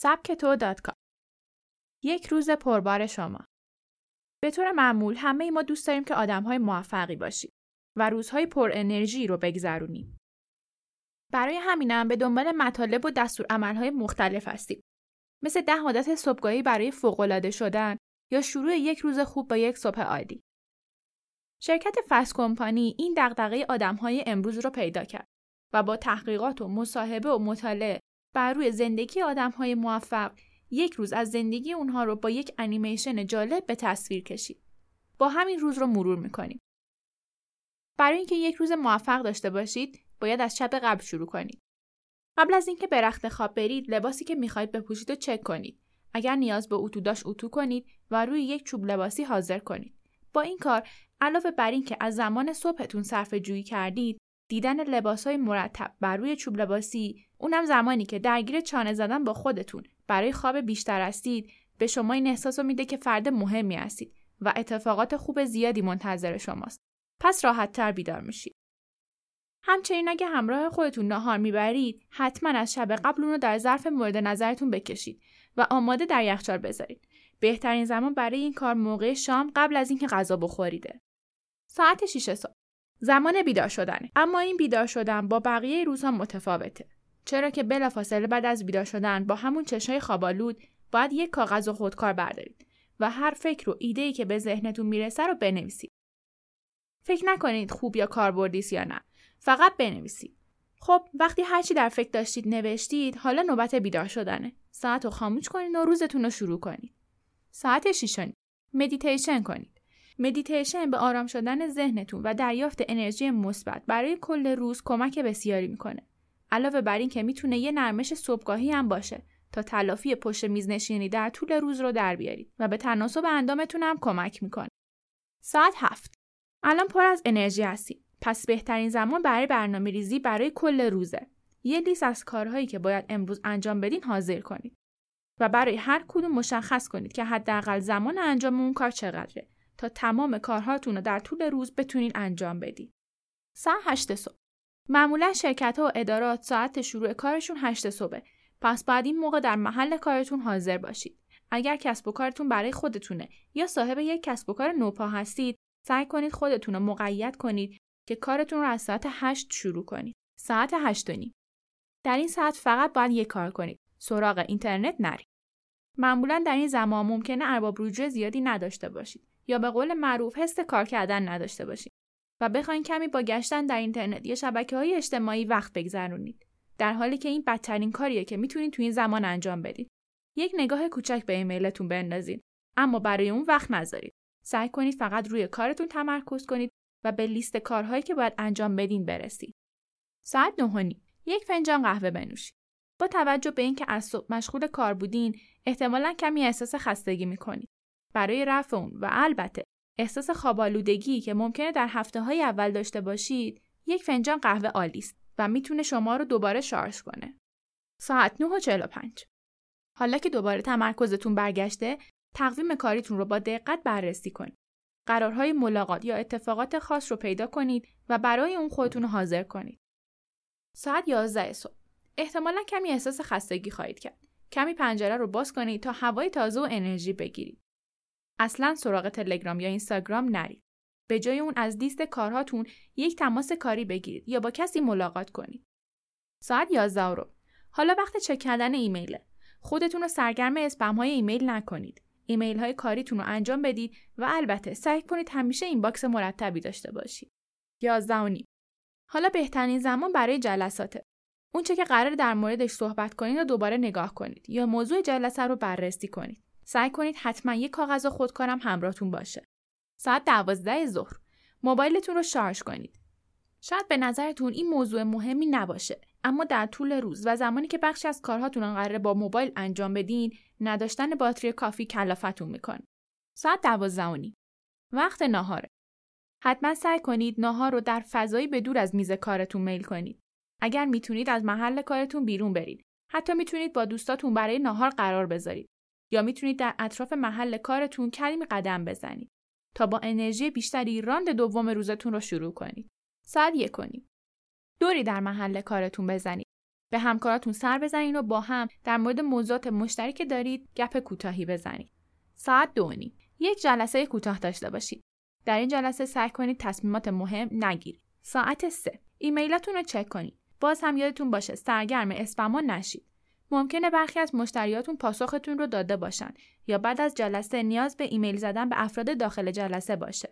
سبکتو یک روز پربار شما به طور معمول همه ما دوست داریم که آدمهای موفقی باشیم و روزهای پر انرژی رو بگذرونیم. برای همینم به دنبال مطالب و دستور عملهای مختلف هستیم. مثل ده عادت صبحگاهی برای فوق‌العاده شدن یا شروع یک روز خوب با یک صبح عالی. شرکت فست کمپانی این دغدغه آدمهای امروز رو پیدا کرد و با تحقیقات و مصاحبه و مطالعه بر روی زندگی آدمهای موفق یک روز از زندگی اونها رو با یک انیمیشن جالب به تصویر کشید. با همین روز رو مرور می‌کنیم. برای اینکه یک روز موفق داشته باشید، باید از شب قبل شروع کنید. قبل از اینکه به رخت خواب برید، لباسی که می‌خواهید بپوشید و چک کنید. اگر نیاز به اتو داشت اتو کنید و روی یک چوب لباسی حاضر کنید. با این کار علاوه بر اینکه از زمان صبحتون صرف جویی کردید، دیدن لباسهای مرتب بر روی چوب لباسی اونم زمانی که درگیر چانه زدن با خودتون برای خواب بیشتر هستید به شما این احساس رو میده که فرد مهمی هستید و اتفاقات خوب زیادی منتظر شماست. پس راحت تر بیدار میشید. همچنین اگه همراه خودتون ناهار می‌برید حتما از شب قبل اون رو در ظرف مورد نظرتون بکشید و آماده در یخچال بذارید. بهترین زمان برای این کار موقع شام قبل از اینکه غذا بخوریده. ساعت 6 صبح. زمان بیدار شدنه. اما این بیدار شدن با بقیه روزها متفاوته. چرا که بلافاصله بعد از بیدار شدن با همون چشای خوابالود باید یک کاغذ و خودکار بردارید و هر فکر و ایده‌ای که به ذهنتون می‌رسه رو بنویسید. فکر نکنید خوب یا کاربردی یا نه. فقط بنویسید. خب وقتی هرچی در فکر داشتید نوشتید حالا نوبت بیدار شدنه. ساعت رو خاموش کنید و روزتون رو شروع کنید. ساعت شیش و نیم. مدیتیشن کنید. مدیتیشن به آرام شدن ذهنتون و دریافت انرژی مثبت برای کل روز کمک بسیاری می‌کنه. علاوه بر این که می‌تونه یه نرمش صبحگاهی هم باشه تا تلافی پشت میز نشینی در طول روز رو در بیارید و به تناسب اندامتون هم کمک می‌کنه. ساعت هفت. الان پر از انرژی هستید. پس بهترین زمان برای برنامه ریزی برای کل روزه. یه لیست از کارهایی که باید امروز انجام بدین حاضر کنید. و برای هر کدوم مشخص کنید که حداقل زمان انجام اون کار چقدره تا تمام کارهاتون رو در طول روز بتونید انجام بدید. ساعت 8 صبح. معمولا شرکت ها و ادارات ساعت شروع کارشون 8 صبح. پس بعد این موقع در محل کارتون حاضر باشید. اگر کسب و کارتون برای خودتونه یا صاحب یک کسب و کار نوپا هستید، سعی کنید خودتون رو مقید کنید که کارتون رو از ساعت 8 شروع کنید. ساعت 8 نیم. در این ساعت فقط باید یک کار کنید. سراغ اینترنت نرید. معمولا در این زمان ممکنه ارباب رجوع زیادی نداشته باشید یا به قول معروف حس کار کردن نداشته باشید و بخواین کمی با گشتن در اینترنت یا شبکه های اجتماعی وقت بگذرونید. در حالی که این بدترین کاریه که می‌تونید تو این زمان انجام بدید. یک نگاه کوچک به ایمیلتون بندازید اما برای اون وقت نذارید. سعی کنید فقط روی کارتون تمرکز کنید و به لیست کارهایی که باید انجام بدین برسید. ساعت نهانی یک فنجان قهوه بنوشید. با توجه به اینکه از صبح مشغول کار بودین احتمالا کمی احساس خستگی می‌کنید. برای رفع اون. و البته احساس خوابالودگی که ممکنه در هفته های اول داشته باشید یک فنجان قهوه عالی است و می‌تونه شما رو دوباره شارژ کنه. ساعت 9 و 45 حالا که دوباره تمرکزتون برگشته تقویم کاریتون رو با دقت بررسی کنید. قرارهای ملاقات یا اتفاقات خاص رو پیدا کنید و برای اون خودتون حاضر کنید. ساعت 11 صبح. احتمالا کمی احساس خستگی خواهید کرد. کمی پنجره رو باز کنید تا هوای تازه و انرژی بگیرید. اصلا سراغ تلگرام یا اینستاگرام نرید. به جای اون از لیست کارهاتون یک تماس کاری بگیرید یا با کسی ملاقات کنید. ساعت 11 و ربع. حالا وقت چک کردن ایمیله. خودتون رو سرگرم اسپم های ایمیل نکنید. ایمیل های کاریتون رو انجام بدید و البته سعی کنید همیشه inbox مرتبی داشته باشید. 11 و حالا بهترین زمان برای جلساته. اون چه که قرار در موردش صحبت کنید و دوباره نگاه کنید یا موضوع جلسه رو بررسی کنید. سعی کنید حتما یک کاغذ و خودکارم همراهتون باشه. ساعت دوازده ظهر موبایلتون رو شارژ کنید. شاید به نظرتون این موضوع مهمی نباشه اما در طول روز و زمانی که بخشی از کارهاتون قراره با موبایل انجام بدین نداشتن باتری کافی کلافتون می‌کنه. ساعت دوازده وقت ناهاره. حتما سعی کنید ناهار رو در فضایی به دور از میز کارتون میل کنید. اگر می‌تونید از محل کارتون بیرون برید. حتی می‌تونید با دوستاتون برای ناهار قرار بذارید. یا می‌تونید در اطراف محل کارتون کمی قدم بزنید تا با انرژی بیشتری راند دوم روزتون رو شروع کنید. ساعت یک کنید. دوری در محل کارتون بزنید. به همکاراتون سر بزنین و با هم در مورد موضوعات مشترک دارید گپ کوتاهی بزنید. ساعت دو یک جلسه کوتاه داشته باشید. در این جلسه سعی کنید تصمیمات مهم نگیرید. ساعت سه ایمیلاتون رو چک کنید. باز هم یادتون باشه سرگرم اسپما نشید. ممکنه برخی از مشتریاتون پاسختون رو داده باشن یا بعد از جلسه نیاز به ایمیل زدن به افراد داخل جلسه باشه.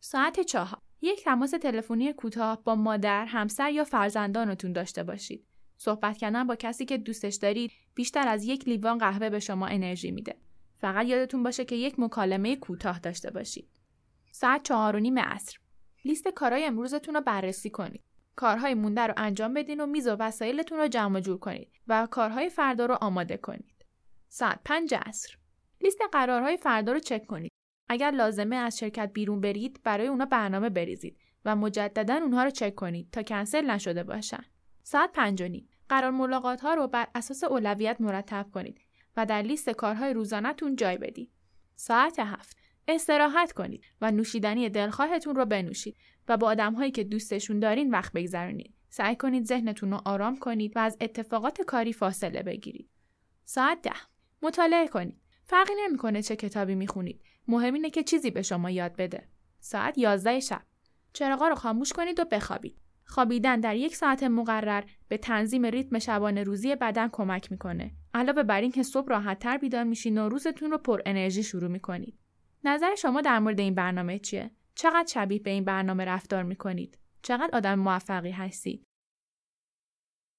ساعت چهار یک تماس تلفنی کوتاه با مادر، همسر یا فرزندانتون داشته باشید. صحبت کردن با کسی که دوستش دارید بیشتر از یک لیوان قهوه به شما انرژی میده. فقط یادتون باشه که یک مکالمه کوتاه داشته باشید. ساعت چهار و نیم عصر. لیست کارهای امروزتون رو بررسی کنید. کارهای مونده رو انجام بدین و میز و وسایلتون رو جمع جور کنید و کارهای فردا رو آماده کنید. ساعت 5 عصر. لیست قرارهای فردا رو چک کنید. اگر لازمه از شرکت بیرون برید برای اونا برنامه بریزید و مجددا اونها رو چک کنید تا کنسل نشده باشن. ساعت 5 نیم. قرار ملاقات ها رو بر اساس اولویت مرتب کنید و در لیست کارهای روزانهتون جای بدید. ساعت هفت استراحت کنید و نوشیدنی دلخواهتون رو بنوشید و با آدمهایی که دوستشون دارین وقت بگذرونید. سعی کنید ذهنتون رو آرام کنید و از اتفاقات کاری فاصله بگیرید. ساعت ده مطالعه کنید. فرقی نمی‌کنه چه کتابی می‌خونید. مهم اینه که چیزی به شما یاد بده. ساعت 11 شب. چراغا رو خاموش کنید و بخوابید. خوابیدن در یک ساعت مقرر به تنظیم ریتم شبانه روزی بدن کمک می‌کنه. علاوه بر اینکه صبح راحتتر بیدار میشین و روزتون رو پر انرژی شروع می‌کنید. نظر شما در مورد این برنامه چیه؟ چقدر شبیه به این برنامه رفتار می‌کنید؟ چقدر آدم موفقی هستید؟